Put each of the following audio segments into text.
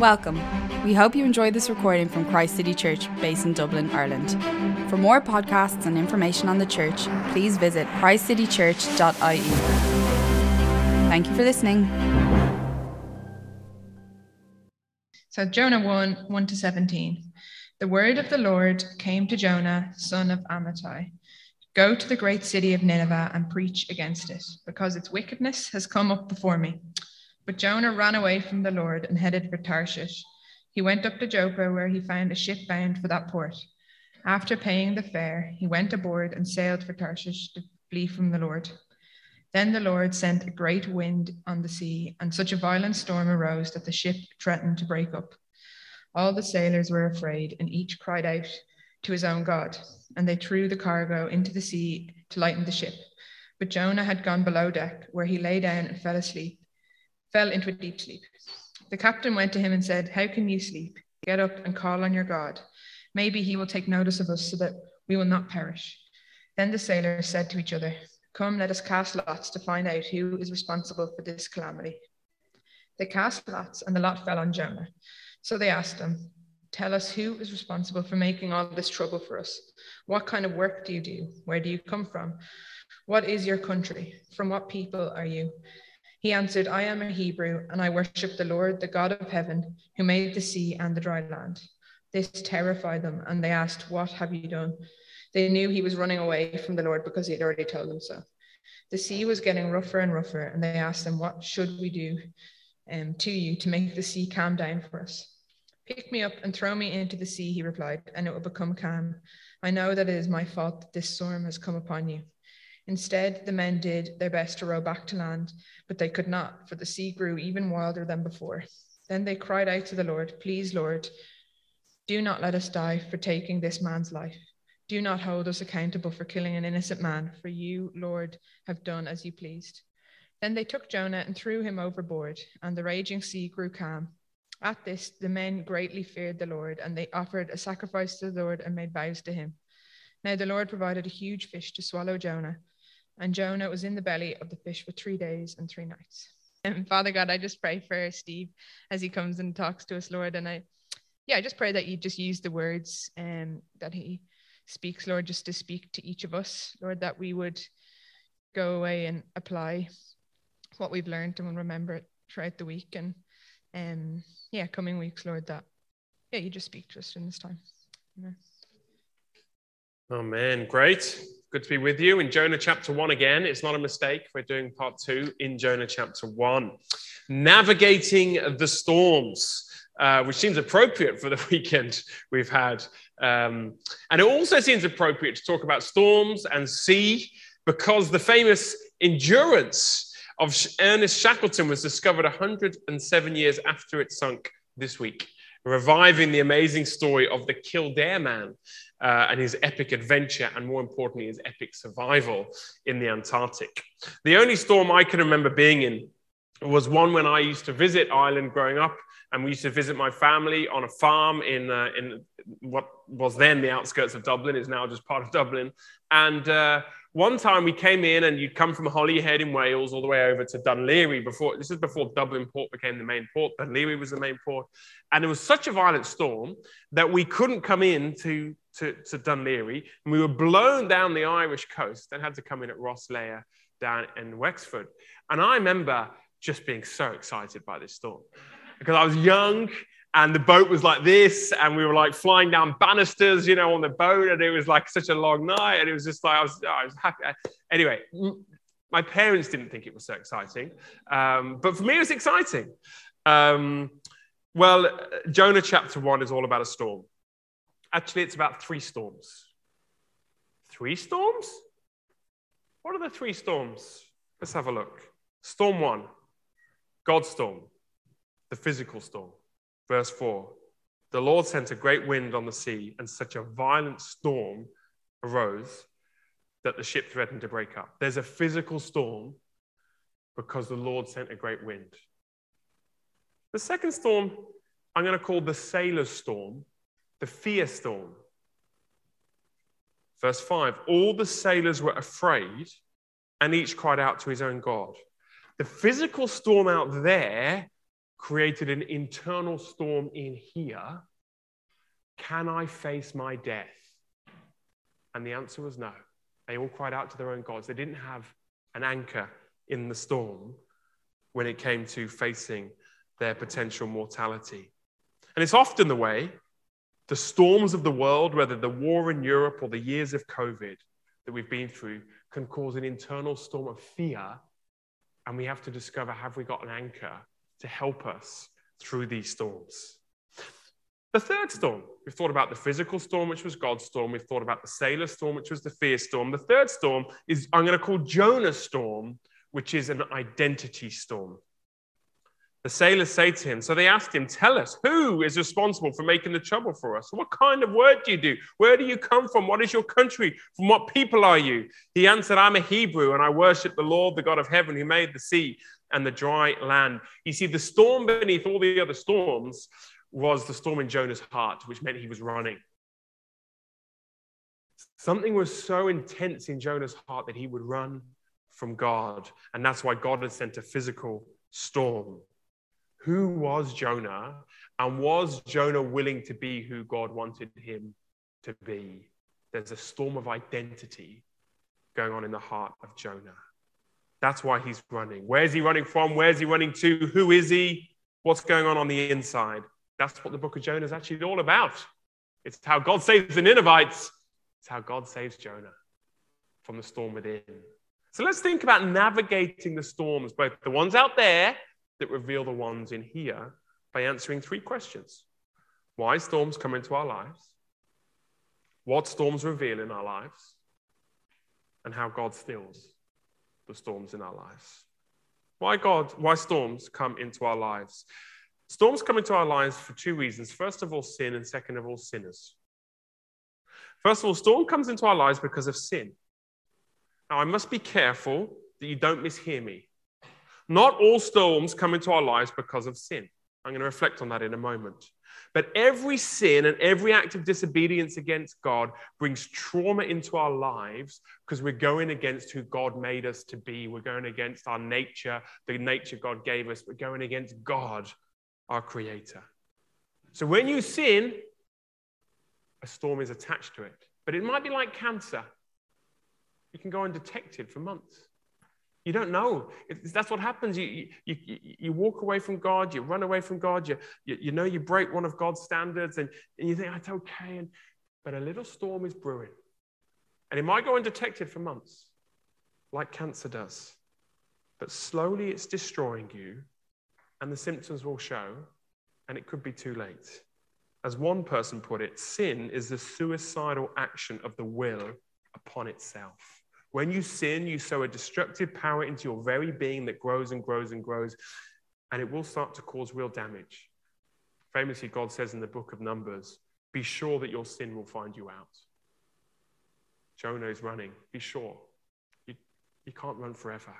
Welcome. We hope you enjoyed this recording from Christ City Church, based in Dublin, Ireland. For more podcasts and information on the church, please visit christcitychurch.ie. Thank you for listening. So, Jonah 1 1 to 17. The word of the Lord came to Jonah, son of Amittai Go to the great city of Nineveh and preach against it, because its wickedness has come up before me. But Jonah ran away from the Lord and headed for Tarshish. He went up to Joppa, where he found a ship bound for that port. After paying the fare, he went aboard and sailed for Tarshish to flee from the Lord. Then the Lord sent a great wind on the sea, and such a violent storm arose that the ship threatened to break up. All the sailors were afraid, and each cried out to his own God, and they threw the cargo into the sea to lighten the ship. But Jonah had gone below deck, where he lay down and fell asleep fell into a deep sleep. The captain went to him and said, How can you sleep? Get up and call on your God. Maybe he will take notice of us so that we will not perish. Then the sailors said to each other, Come, let us cast lots to find out who is responsible for this calamity. They cast lots, and the lot fell on Jonah. So they asked him, Tell us who is responsible for making all this trouble for us. What kind of work do you do? Where do you come from? What is your country? From what people are you? He answered, I am a Hebrew, and I worship the Lord, the God of heaven, who made the sea and the dry land. This terrified them, and they asked, What have you done? They knew he was running away from the Lord because he had already told them so. The sea was getting rougher and rougher, and they asked him, What should we do um, to you to make the sea calm down for us? Pick me up and throw me into the sea, he replied, and it will become calm. I know that it is my fault that this storm has come upon you. Instead, the men did their best to row back to land, but they could not, for the sea grew even wilder than before. Then they cried out to the Lord, Please, Lord, do not let us die for taking this man's life. Do not hold us accountable for killing an innocent man, for you, Lord, have done as you pleased. Then they took Jonah and threw him overboard, and the raging sea grew calm. At this, the men greatly feared the Lord, and they offered a sacrifice to the Lord and made vows to him. Now the Lord provided a huge fish to swallow Jonah and Jonah was in the belly of the fish for three days and three nights. And Father God, I just pray for Steve as he comes and talks to us, Lord. And I, yeah, I just pray that you just use the words um, that he speaks, Lord, just to speak to each of us, Lord, that we would go away and apply what we've learned and remember it throughout the week. And um, yeah, coming weeks, Lord, that, yeah, you just speak to us in this time. Amen. Amen. Great. Good to be with you in Jonah chapter 1 again. It's not a mistake. We're doing part 2 in Jonah chapter 1. Navigating the storms, uh, which seems appropriate for the weekend we've had. Um, and it also seems appropriate to talk about storms and sea because the famous endurance of Ernest Shackleton was discovered 107 years after it sunk this week, reviving the amazing story of the Kildare man uh, and his epic adventure, and more importantly, his epic survival in the Antarctic. The only storm I can remember being in was one when I used to visit Ireland growing up, and we used to visit my family on a farm in, uh, in what was then the outskirts of Dublin, is now just part of Dublin. And uh, one time we came in and you'd come from Holyhead in Wales all the way over to Laoghaire before this is before Dublin port became the main port. Laoghaire was the main port. And it was such a violent storm that we couldn't come in to, to, to Laoghaire. And we were blown down the Irish coast and had to come in at Rosslare down in Wexford. And I remember just being so excited by this storm because I was young and the boat was like this and we were like flying down banisters you know on the boat and it was like such a long night and it was just like i was, I was happy. Anyway my parents didn't think it was so exciting um, but for me it was exciting. Um, well jonah chapter 1 is all about a storm. Actually it's about three storms. Three storms? What are the three storms? Let's have a look. Storm one god's storm the physical storm Verse 4 The Lord sent a great wind on the sea, and such a violent storm arose that the ship threatened to break up. There's a physical storm because the Lord sent a great wind. The second storm, I'm going to call the sailor's storm, the fear storm. Verse 5 All the sailors were afraid, and each cried out to his own God. The physical storm out there created an internal storm in here. Can I face my death? And the answer was no. They all cried out to their own gods. They didn't have an anchor in the storm when it came to facing their potential mortality. And it's often the way the storms of the world, whether the war in Europe or the years of COVID that we've been through, can cause an internal storm of fear. And we have to discover have we got an anchor to help us through these storms? The third storm, we've thought about the physical storm, which was God's storm. We've thought about the sailor storm, which was the fear storm. The third storm is I'm going to call Jonah's storm, which is an identity storm. The sailors say to him, so they asked him, Tell us, who is responsible for making the trouble for us? What kind of work do you do? Where do you come from? What is your country? From what people are you? He answered, I'm a Hebrew and I worship the Lord, the God of heaven, who made the sea and the dry land. You see, the storm beneath all the other storms was the storm in Jonah's heart, which meant he was running. Something was so intense in Jonah's heart that he would run from God. And that's why God had sent a physical storm who was Jonah and was Jonah willing to be who God wanted him to be? There's a storm of identity going on in the heart of Jonah. That's why he's running. Where's he running from? Where's he running to? Who is he? What's going on on the inside? That's what the book of Jonah is actually all about. It's how God saves the Ninevites. It's how God saves Jonah from the storm within. So let's think about navigating the storms, both the ones out there that reveal the ones in here by answering three questions Why storms come into our lives? What storms reveal in our lives? And how God stills the storms in our lives. Why God, why storms come into our lives? Storms come into our lives for two reasons. First of all, sin, and second of all, sinners. First of all, storm comes into our lives because of sin. Now, I must be careful that you don't mishear me. Not all storms come into our lives because of sin. I'm going to reflect on that in a moment. But every sin and every act of disobedience against God brings trauma into our lives because we're going against who God made us to be. We're going against our nature, the nature God gave us. We're going against God, our Creator. So when you sin, a storm is attached to it. But it might be like cancer. You can go undetected for months. You don't know. That's what happens. You, you, you, walk away from God, you run away from God, you, you, you know you break one of God's standards, and, and you think, oh, it's okay. And, but a little storm is brewing. And it might go undetected for months, like cancer does. But slowly it's destroying you, and the symptoms will show, and it could be too late. As one person put it, sin is the suicidal action of the will upon itself. When you sin, you sow a destructive power into your very being that grows and grows and grows, and it will start to cause real damage. Famously, God says in the book of Numbers, be sure that your sin will find you out. Jonah is running. Be sure. You, you can't run forever.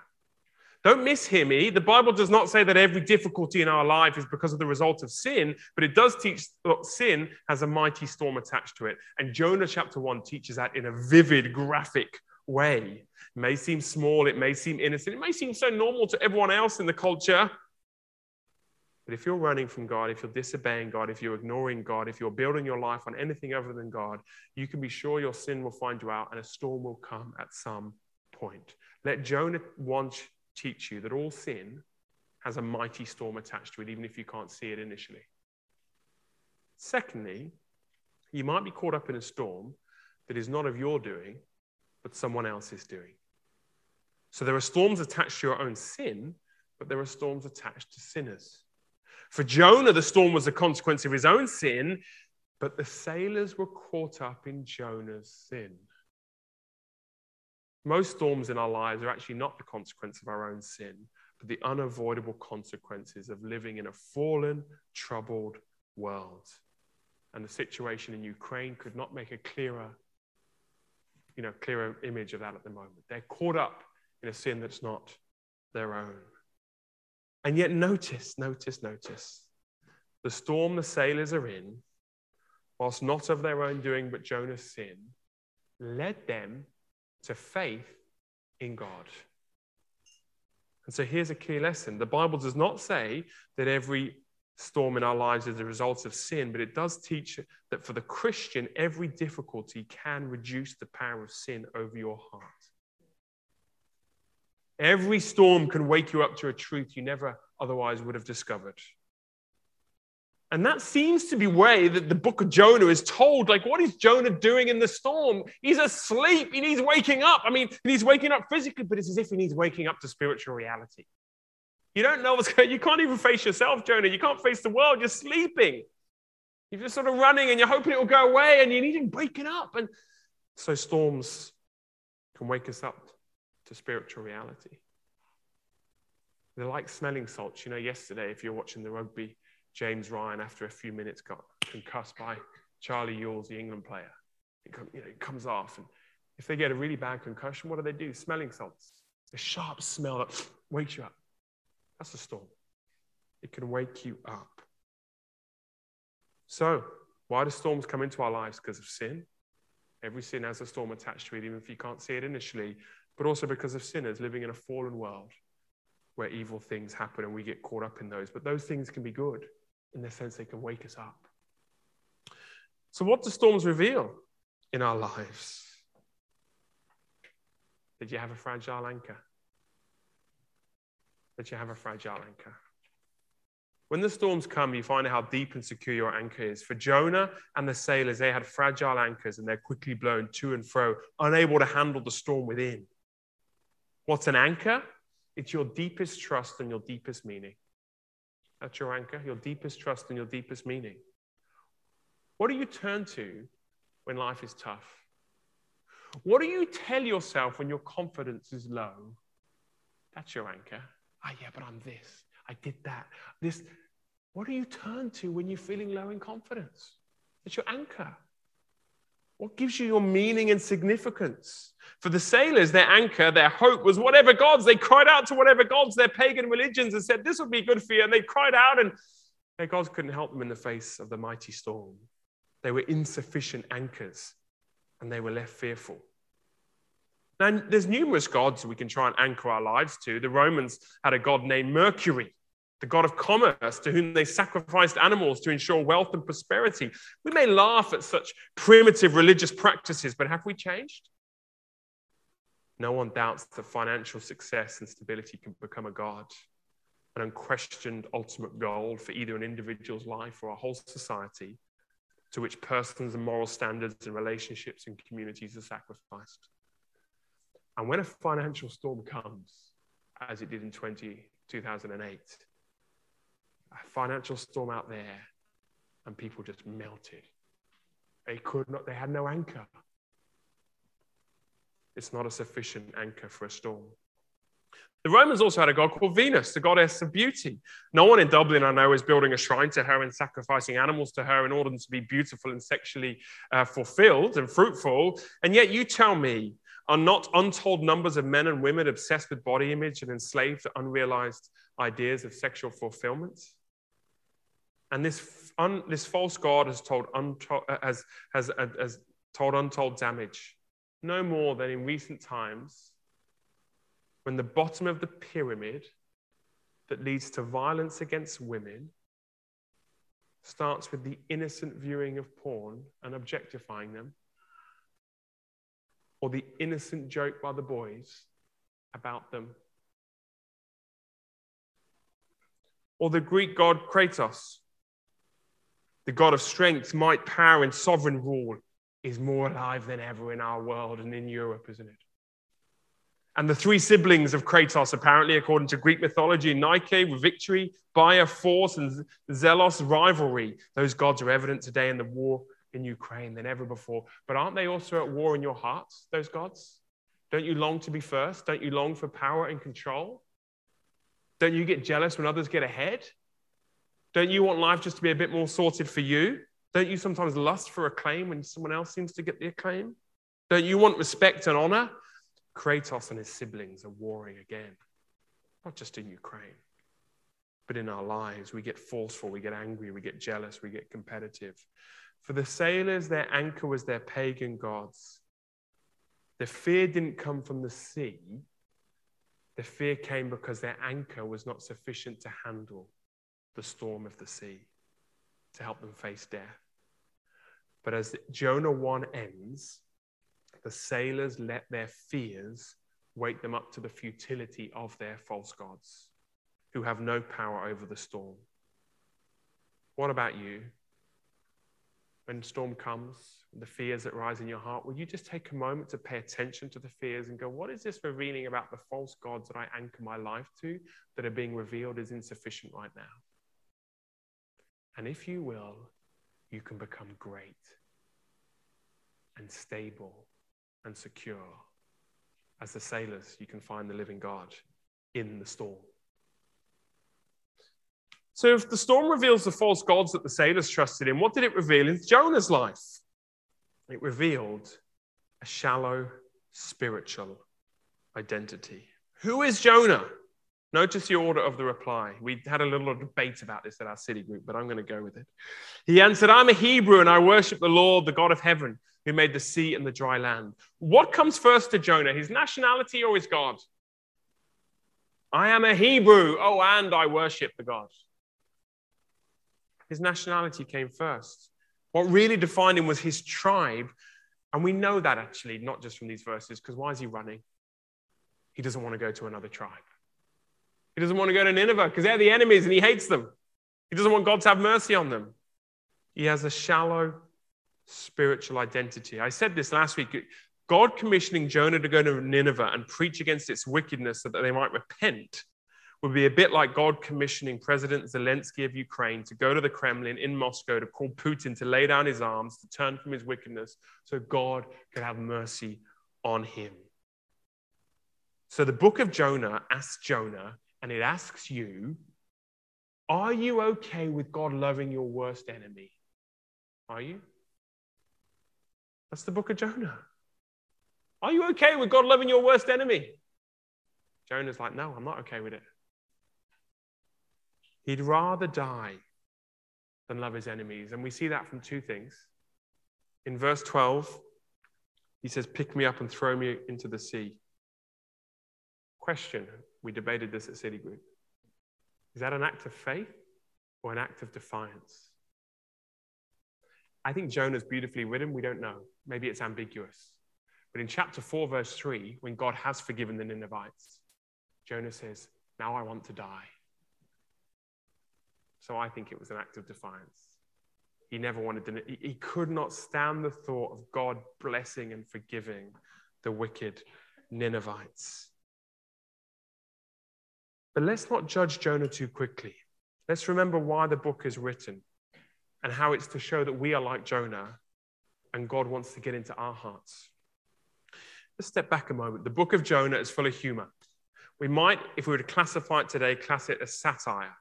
Don't mishear me. The Bible does not say that every difficulty in our life is because of the result of sin, but it does teach that sin has a mighty storm attached to it. And Jonah chapter 1 teaches that in a vivid, graphic way. It may seem small, it may seem innocent, it may seem so normal to everyone else in the culture. But if you're running from God, if you're disobeying God, if you're ignoring God, if you're building your life on anything other than God, you can be sure your sin will find you out and a storm will come at some point. Let Jonah 1 teach you that all sin has a mighty storm attached to it, even if you can't see it initially. Secondly, you might be caught up in a storm that is not of your doing, but someone else is doing. So there are storms attached to your own sin, but there are storms attached to sinners. For Jonah, the storm was a consequence of his own sin, but the sailors were caught up in Jonah's sin. Most storms in our lives are actually not the consequence of our own sin, but the unavoidable consequences of living in a fallen, troubled world. And the situation in Ukraine could not make a clearer you know, clearer image of that at the moment. They're caught up in a sin that's not their own. And yet, notice, notice, notice the storm the sailors are in, whilst not of their own doing but Jonah's sin, led them to faith in God. And so here's a key lesson the Bible does not say that every storm in our lives is a result of sin, but it does teach that for the Christian, every difficulty can reduce the power of sin over your heart. Every storm can wake you up to a truth you never otherwise would have discovered. And that seems to be way that the book of Jonah is told. Like, what is Jonah doing in the storm? He's asleep. He needs waking up. I mean, he's waking up physically, but it's as if he needs waking up to spiritual reality. You don't know what's going You can't even face yourself, Jonah. You can't face the world. You're sleeping. You're just sort of running and you're hoping it will go away and you're need waking up. And so storms can wake us up to spiritual reality. They're like smelling salts. You know, yesterday, if you're watching the rugby, James Ryan, after a few minutes, got concussed by Charlie Ewels, the England player. It, you know, it comes off. And if they get a really bad concussion, what do they do? Smelling salts. A sharp smell that wakes you up. That's a storm. It can wake you up. So, why do storms come into our lives? Because of sin. Every sin has a storm attached to it, even if you can't see it initially, but also because of sinners living in a fallen world where evil things happen and we get caught up in those. But those things can be good in the sense they can wake us up. So, what do storms reveal in our lives? Did you have a fragile anchor? Did you have a fragile anchor? When the storms come, you find out how deep and secure your anchor is. For Jonah and the sailors, they had fragile anchors and they're quickly blown to and fro, unable to handle the storm within. What's an anchor? It's your deepest trust and your deepest meaning. That's your anchor, your deepest trust and your deepest meaning. What do you turn to when life is tough? What do you tell yourself when your confidence is low? That's your anchor. Ah, yeah, but I'm this. I did that. This. What do you turn to when you're feeling low in confidence? It's your anchor. What gives you your meaning and significance? For the sailors, their anchor, their hope was whatever gods. They cried out to whatever gods, their pagan religions, and said, This would be good for you. And they cried out, and their gods couldn't help them in the face of the mighty storm. They were insufficient anchors, and they were left fearful. Now, there's numerous gods we can try and anchor our lives to. The Romans had a god named Mercury the god of commerce, to whom they sacrificed animals to ensure wealth and prosperity. We may laugh at such primitive religious practices, but have we changed? No one doubts that financial success and stability can become a god, an unquestioned ultimate goal for either an individual's life or a whole society to which persons and moral standards and relationships and communities are sacrificed. And when a financial storm comes, as it did in 20, 2008, a financial storm out there, and people just melted. They could not, they had no anchor. It's not a sufficient anchor for a storm. The Romans also had a god called Venus, the goddess of beauty. No one in Dublin, I know, is building a shrine to her and sacrificing animals to her in order to be beautiful and sexually uh, fulfilled and fruitful. And yet, you tell me, are not untold numbers of men and women obsessed with body image and enslaved to unrealized ideas of sexual fulfillment? And this, un, this false God has told, uh, has, has, uh, has told untold damage, no more than in recent times when the bottom of the pyramid that leads to violence against women starts with the innocent viewing of porn and objectifying them, or the innocent joke by the boys about them, or the Greek god Kratos, the God of strength, might, power, and sovereign rule, is more alive than ever in our world and in Europe, isn't it? And the three siblings of Kratos, apparently, according to Greek mythology, Nike with victory, Bia force, and Zelos rivalry. Those gods are evident today in the war in Ukraine than ever before. But aren't they also at war in your hearts, those gods? Don't you long to be first? Don't you long for power and control? Don't you get jealous when others get ahead? Don't you want life just to be a bit more sorted for you? Don't you sometimes lust for acclaim when someone else seems to get the acclaim? Don't you want respect and honor? Kratos and his siblings are warring again, not just in Ukraine, but in our lives. We get forceful, we get angry, we get jealous, we get competitive. For the sailors, their anchor was their pagan gods. The fear didn't come from the sea, The fear came because their anchor was not sufficient to handle the storm of the sea, to help them face death. But as Jonah 1 ends, the sailors let their fears wake them up to the futility of their false gods who have no power over the storm. What about you? When storm comes, the fears that rise in your heart, will you just take a moment to pay attention to the fears and go, what is this revealing about the false gods that I anchor my life to that are being revealed as insufficient right now? And if you will, you can become great and stable and secure. As the sailors, you can find the living God in the storm. So, if the storm reveals the false gods that the sailors trusted in, what did it reveal in Jonah's life? It revealed a shallow spiritual identity. Who is Jonah? Notice the order of the reply. We had a little debate about this at our city group, but I'm going to go with it. He answered, I'm a Hebrew and I worship the Lord, the God of heaven, who made the sea and the dry land. What comes first to Jonah, his nationality or his God? I am a Hebrew. Oh, and I worship the God. His nationality came first. What really defined him was his tribe. And we know that actually, not just from these verses, because why is he running? He doesn't want to go to another tribe. He doesn't want to go to Nineveh because they're the enemies and he hates them. He doesn't want God to have mercy on them. He has a shallow spiritual identity. I said this last week. God commissioning Jonah to go to Nineveh and preach against its wickedness so that they might repent would be a bit like God commissioning President Zelensky of Ukraine to go to the Kremlin in Moscow to call Putin to lay down his arms, to turn from his wickedness, so God could have mercy on him. So the book of Jonah asks Jonah, and it asks you, Are you okay with God loving your worst enemy? Are you? That's the book of Jonah. Are you okay with God loving your worst enemy? Jonah's like, No, I'm not okay with it. He'd rather die than love his enemies. And we see that from two things. In verse 12, he says, Pick me up and throw me into the sea. Question we debated this at City Group. Is that an act of faith or an act of defiance? I think Jonah's beautifully written. We don't know. Maybe it's ambiguous. But in chapter 4, verse 3, when God has forgiven the Ninevites, Jonah says, Now I want to die. So I think it was an act of defiance. He never wanted to, he could not stand the thought of God blessing and forgiving the wicked Ninevites. But let's not judge Jonah too quickly. Let's remember why the book is written and how it's to show that we are like Jonah and God wants to get into our hearts. Let's step back a moment. The book of Jonah is full of humor. We might, if we were to classify it today, class it as satire.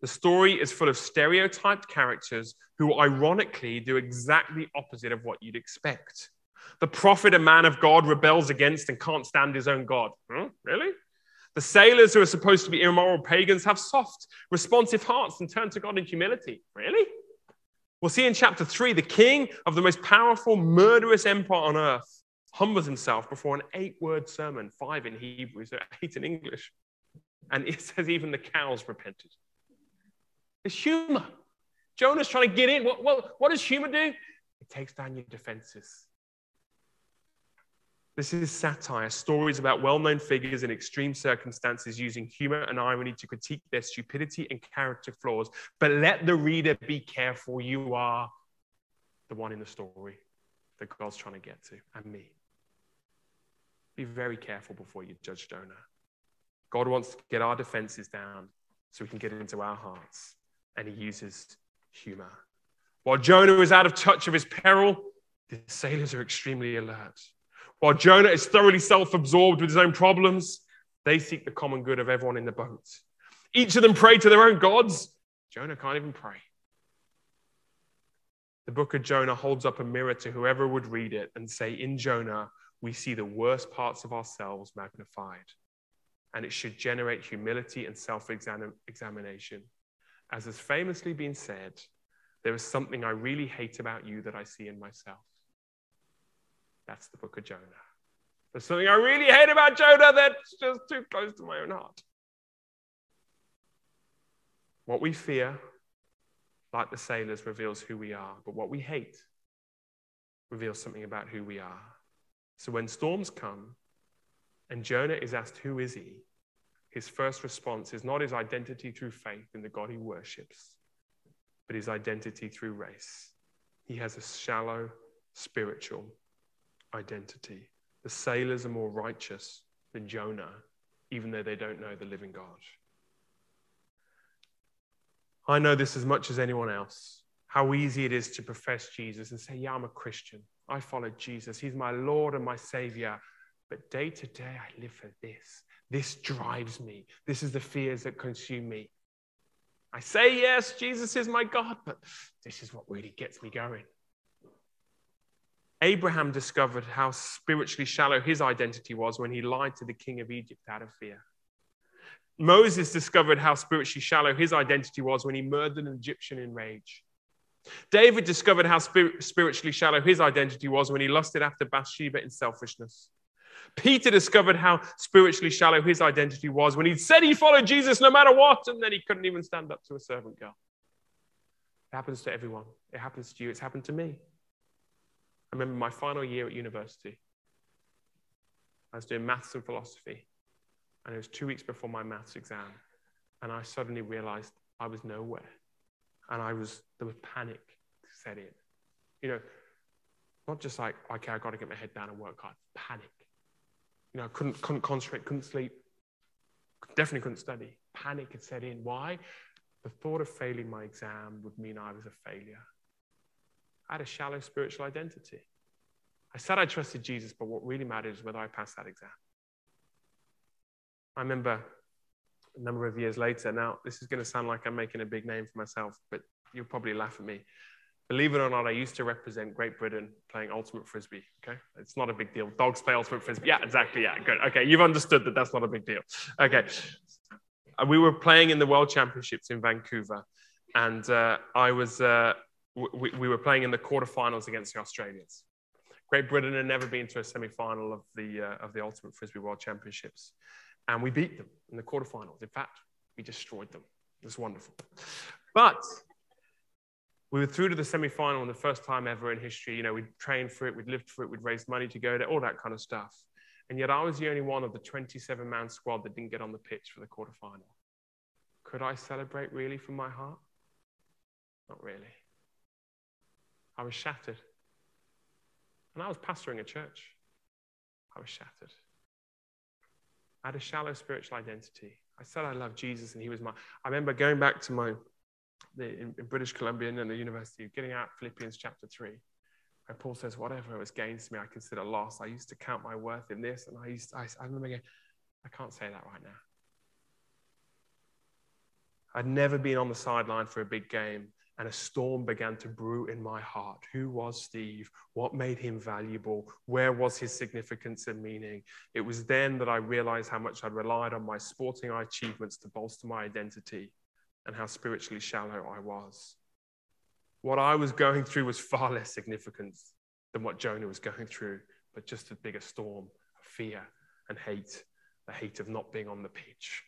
The story is full of stereotyped characters who, ironically, do exactly opposite of what you'd expect. The prophet, a man of God, rebels against and can't stand his own God. Huh? Really? The sailors who are supposed to be immoral pagans have soft, responsive hearts and turn to God in humility. Really? We'll see in chapter three, the king of the most powerful, murderous empire on earth humbles himself before an eight word sermon, five in Hebrew, so eight in English. And it says even the cows repented. It's humor. Jonah's trying to get in. What, what, what does humor do? It takes down your defenses. This is satire, stories about well known figures in extreme circumstances using humor and irony to critique their stupidity and character flaws. But let the reader be careful. You are the one in the story that God's trying to get to, and me. Be very careful before you judge Jonah. God wants to get our defenses down so we can get into our hearts, and he uses humor. While Jonah is out of touch of his peril, the sailors are extremely alert. While Jonah is thoroughly self absorbed with his own problems, they seek the common good of everyone in the boat. Each of them pray to their own gods. Jonah can't even pray. The book of Jonah holds up a mirror to whoever would read it and say, In Jonah, we see the worst parts of ourselves magnified. And it should generate humility and self examination. As has famously been said, there is something I really hate about you that I see in myself. That's the book of Jonah. There's something I really hate about Jonah that's just too close to my own heart. What we fear, like the sailors, reveals who we are, but what we hate reveals something about who we are. So when storms come and Jonah is asked, Who is he? His first response is not his identity through faith in the God he worships, but his identity through race. He has a shallow spiritual identity. The sailors are more righteous than Jonah, even though they don't know the living God. I know this as much as anyone else. How easy it is to profess Jesus and say, Yeah, I'm a Christian. I follow Jesus. He's my Lord and my Savior. But day to day, I live for this. This drives me. This is the fears that consume me. I say, yes, Jesus is my God, but this is what really gets me going. Abraham discovered how spiritually shallow his identity was when he lied to the king of Egypt out of fear. Moses discovered how spiritually shallow his identity was when he murdered an Egyptian in rage. David discovered how spiritually shallow his identity was when he lusted after Bathsheba in selfishness. Peter discovered how spiritually shallow his identity was when he said he followed Jesus no matter what, and then he couldn't even stand up to a servant girl. It happens to everyone. It happens to you. It's happened to me. I remember my final year at university. I was doing maths and philosophy, and it was two weeks before my maths exam, and I suddenly realized I was nowhere, and I was there was panic set in. You know, not just like okay, I got to get my head down and work hard. Panic. You know, couldn't, couldn't concentrate, couldn't sleep, definitely couldn't study. Panic had set in. Why? The thought of failing my exam would mean I was a failure. I had a shallow spiritual identity. I said I trusted Jesus, but what really mattered is whether I passed that exam. I remember a number of years later, now this is going to sound like I'm making a big name for myself, but you'll probably laugh at me. Believe it or not, I used to represent Great Britain playing ultimate frisbee. Okay, it's not a big deal. Dogs play ultimate frisbee. Yeah, exactly. Yeah, good. Okay, you've understood that that's not a big deal. Okay, uh, we were playing in the World Championships in Vancouver, and uh, I was uh, we, we were playing in the quarterfinals against the Australians. Great Britain had never been to a semi-final of the uh, of the ultimate frisbee World Championships, and we beat them in the quarterfinals. In fact, we destroyed them. It was wonderful, but we were through to the semi-final in the first time ever in history. You know, we'd trained for it, we'd lived for it, we'd raised money to go there, all that kind of stuff. And yet I was the only one of the 27-man squad that didn't get on the pitch for the quarterfinal. Could I celebrate really from my heart? Not really. I was shattered. And I was pastoring a church. I was shattered. I had a shallow spiritual identity. I said I loved Jesus and he was my. I remember going back to my in, in British Columbia and the university, of getting out Philippians chapter 3. And Paul says, Whatever was gained to me, I consider loss. I used to count my worth in this. And I used to, I, I remember going, I can't say that right now. I'd never been on the sideline for a big game, and a storm began to brew in my heart. Who was Steve? What made him valuable? Where was his significance and meaning? It was then that I realized how much I'd relied on my sporting achievements to bolster my identity and how spiritually shallow I was. What I was going through was far less significant than what Jonah was going through, but just a bigger storm of fear and hate, the hate of not being on the pitch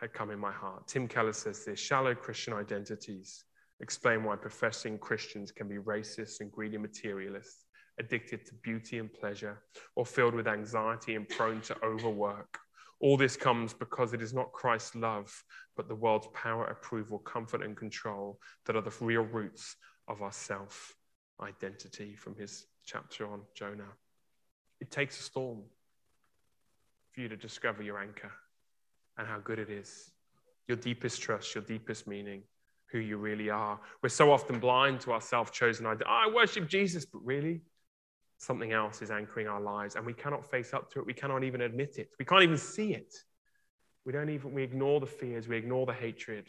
had come in my heart. Tim Keller says this shallow Christian identities explain why professing Christians can be racist and greedy materialists, addicted to beauty and pleasure, or filled with anxiety and prone to overwork. All this comes because it is not Christ's love, but the world's power, approval, comfort, and control that are the real roots of our self identity from his chapter on Jonah. It takes a storm for you to discover your anchor and how good it is. Your deepest trust, your deepest meaning, who you really are. We're so often blind to our self chosen identity. Oh, I worship Jesus, but really? Something else is anchoring our lives and we cannot face up to it. We cannot even admit it. We can't even see it. We don't even, we ignore the fears, we ignore the hatred,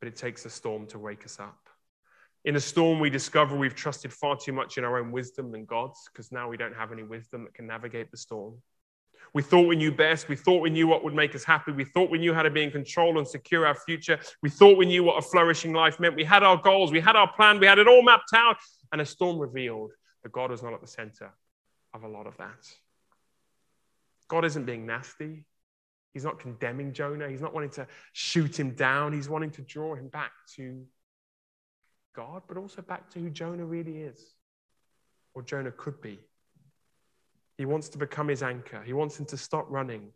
but it takes a storm to wake us up. In a storm, we discover we've trusted far too much in our own wisdom than God's because now we don't have any wisdom that can navigate the storm. We thought we knew best. We thought we knew what would make us happy. We thought we knew how to be in control and secure our future. We thought we knew what a flourishing life meant. We had our goals. We had our plan. We had it all mapped out. And a storm revealed God was not at the center of a lot of that. God isn't being nasty. He's not condemning Jonah. He's not wanting to shoot him down. He's wanting to draw him back to God, but also back to who Jonah really is, or Jonah could be. He wants to become his anchor. He wants him to stop running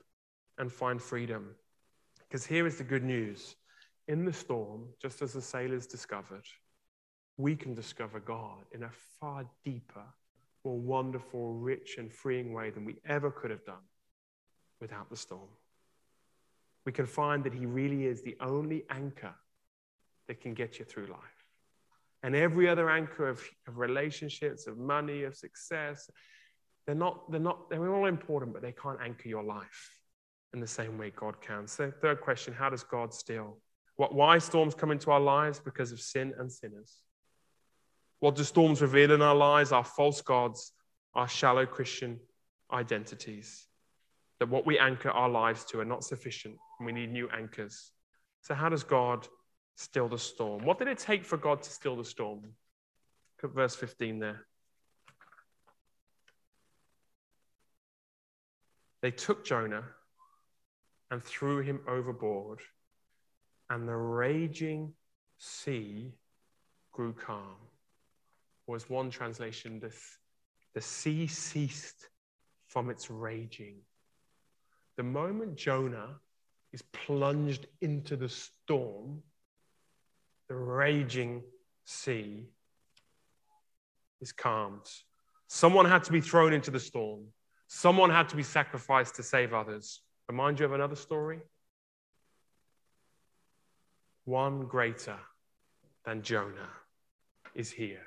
and find freedom. Because here is the good news in the storm, just as the sailors discovered, we can discover God in a far deeper, more wonderful, rich, and freeing way than we ever could have done without the storm. We can find that He really is the only anchor that can get you through life. And every other anchor of, of relationships, of money, of success, they're not, they're not, they're all important, but they can't anchor your life in the same way God can. So, third question how does God still? What, why storms come into our lives? Because of sin and sinners. What do storms reveal in our lives? Our false gods, our shallow Christian identities. That what we anchor our lives to are not sufficient, and we need new anchors. So, how does God still the storm? What did it take for God to still the storm? Look at verse 15 there. They took Jonah and threw him overboard, and the raging sea grew calm. Or as one translation, the, the sea ceased from its raging. The moment Jonah is plunged into the storm, the raging sea is calmed. Someone had to be thrown into the storm. Someone had to be sacrificed to save others. Remind you of another story? One greater than Jonah is here,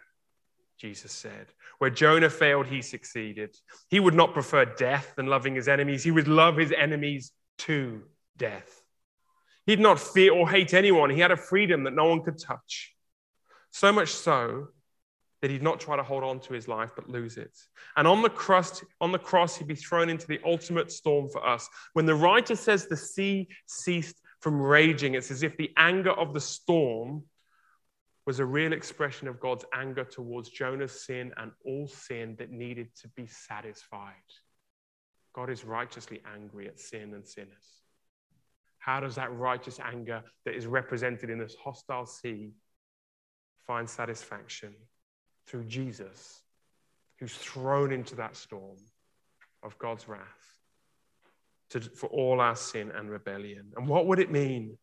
Jesus said. Where Jonah failed, he succeeded. He would not prefer death than loving his enemies, he would love his enemies to death. He'd not fear or hate anyone. He had a freedom that no one could touch. So much so that he'd not try to hold on to his life but lose it. And on the cross, on the cross, he'd be thrown into the ultimate storm for us. When the writer says the sea ceased from raging, it's as if the anger of the storm was a real expression of God's anger towards Jonah's sin and all sin that needed to be satisfied. God is righteously angry at sin and sinners. How does that righteous anger that is represented in this hostile sea find satisfaction? through Jesus, who's thrown into that storm of God's wrath to, for all our sin and rebellion. And what would it mean?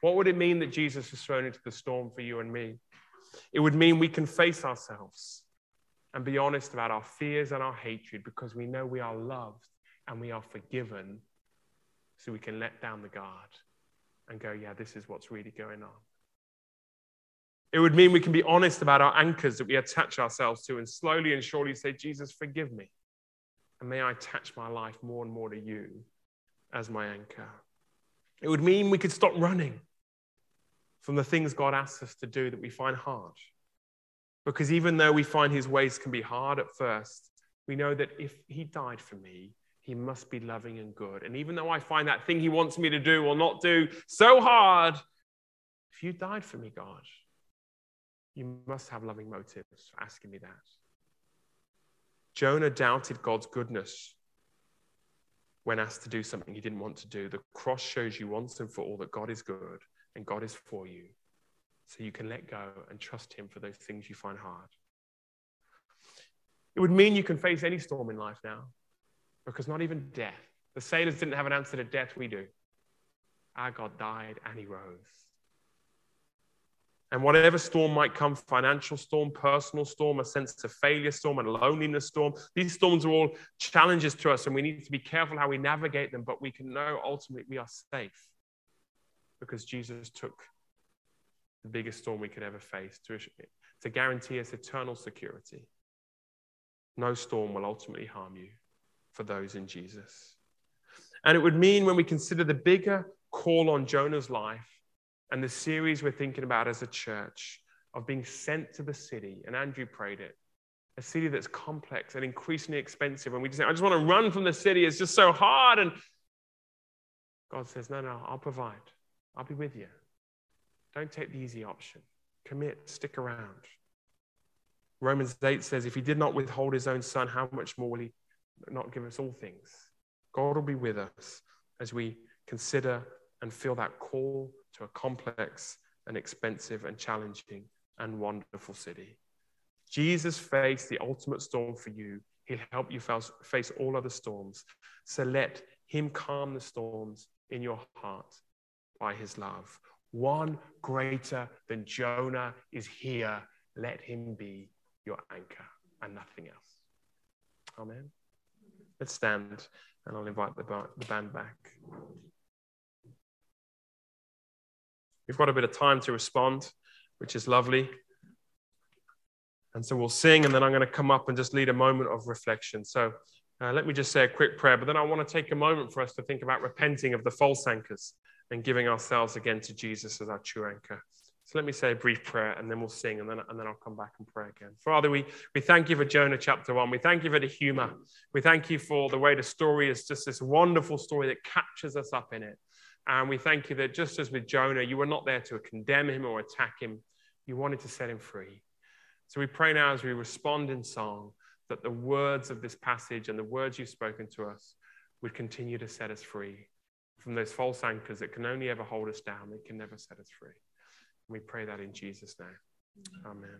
What would it mean that Jesus is thrown into the storm for you and me? It would mean we can face ourselves and be honest about our fears and our hatred because we know we are loved and we are forgiven, so we can let down the guard and go, yeah, this is what's really going on. It would mean we can be honest about our anchors that we attach ourselves to and slowly and surely say, Jesus, forgive me. And may I attach my life more and more to you as my anchor. It would mean we could stop running from the things God asks us to do that we find hard. Because even though we find his ways can be hard at first, we know that if he died for me, he must be loving and good. And even though I find that thing he wants me to do or not do so hard, if you died for me, God, you must have loving motives for asking me that. Jonah doubted God's goodness when asked to do something he didn't want to do. The cross shows you once and for all that God is good and God is for you. So you can let go and trust Him for those things you find hard. It would mean you can face any storm in life now because not even death. The sailors didn't have an answer to death, we do. Our God died and He rose. And whatever storm might come financial storm, personal storm, a sense of failure storm, a loneliness storm these storms are all challenges to us, and we need to be careful how we navigate them. But we can know ultimately we are safe because Jesus took the biggest storm we could ever face to, to guarantee us eternal security. No storm will ultimately harm you for those in Jesus. And it would mean when we consider the bigger call on Jonah's life and the series we're thinking about as a church of being sent to the city, and Andrew prayed it, a city that's complex and increasingly expensive. And we just say, I just want to run from the city. It's just so hard. And God says, No, no, I'll provide. I'll be with you. Don't take the easy option. Commit, stick around. Romans 8 says, If he did not withhold his own son, how much more will he not give us all things? God will be with us as we consider and feel that call to a complex and expensive and challenging and wonderful city. Jesus faced the ultimate storm for you. He'll help you face all other storms. So let him calm the storms in your heart by his love. One greater than Jonah is here. Let him be your anchor and nothing else. Amen. Let's stand and I'll invite the band back. We've got a bit of time to respond, which is lovely. And so we'll sing, and then I'm going to come up and just lead a moment of reflection. So uh, let me just say a quick prayer, but then I want to take a moment for us to think about repenting of the false anchors and giving ourselves again to Jesus as our true anchor. So let me say a brief prayer and then we'll sing and then, and then I'll come back and pray again. Father, we, we thank you for Jonah chapter one. We thank you for the humor. We thank you for the way the story is just this wonderful story that captures us up in it. And we thank you that just as with Jonah, you were not there to condemn him or attack him, you wanted to set him free. So we pray now as we respond in song that the words of this passage and the words you've spoken to us would continue to set us free from those false anchors that can only ever hold us down, they can never set us free. We pray that in Jesus' name. Amen.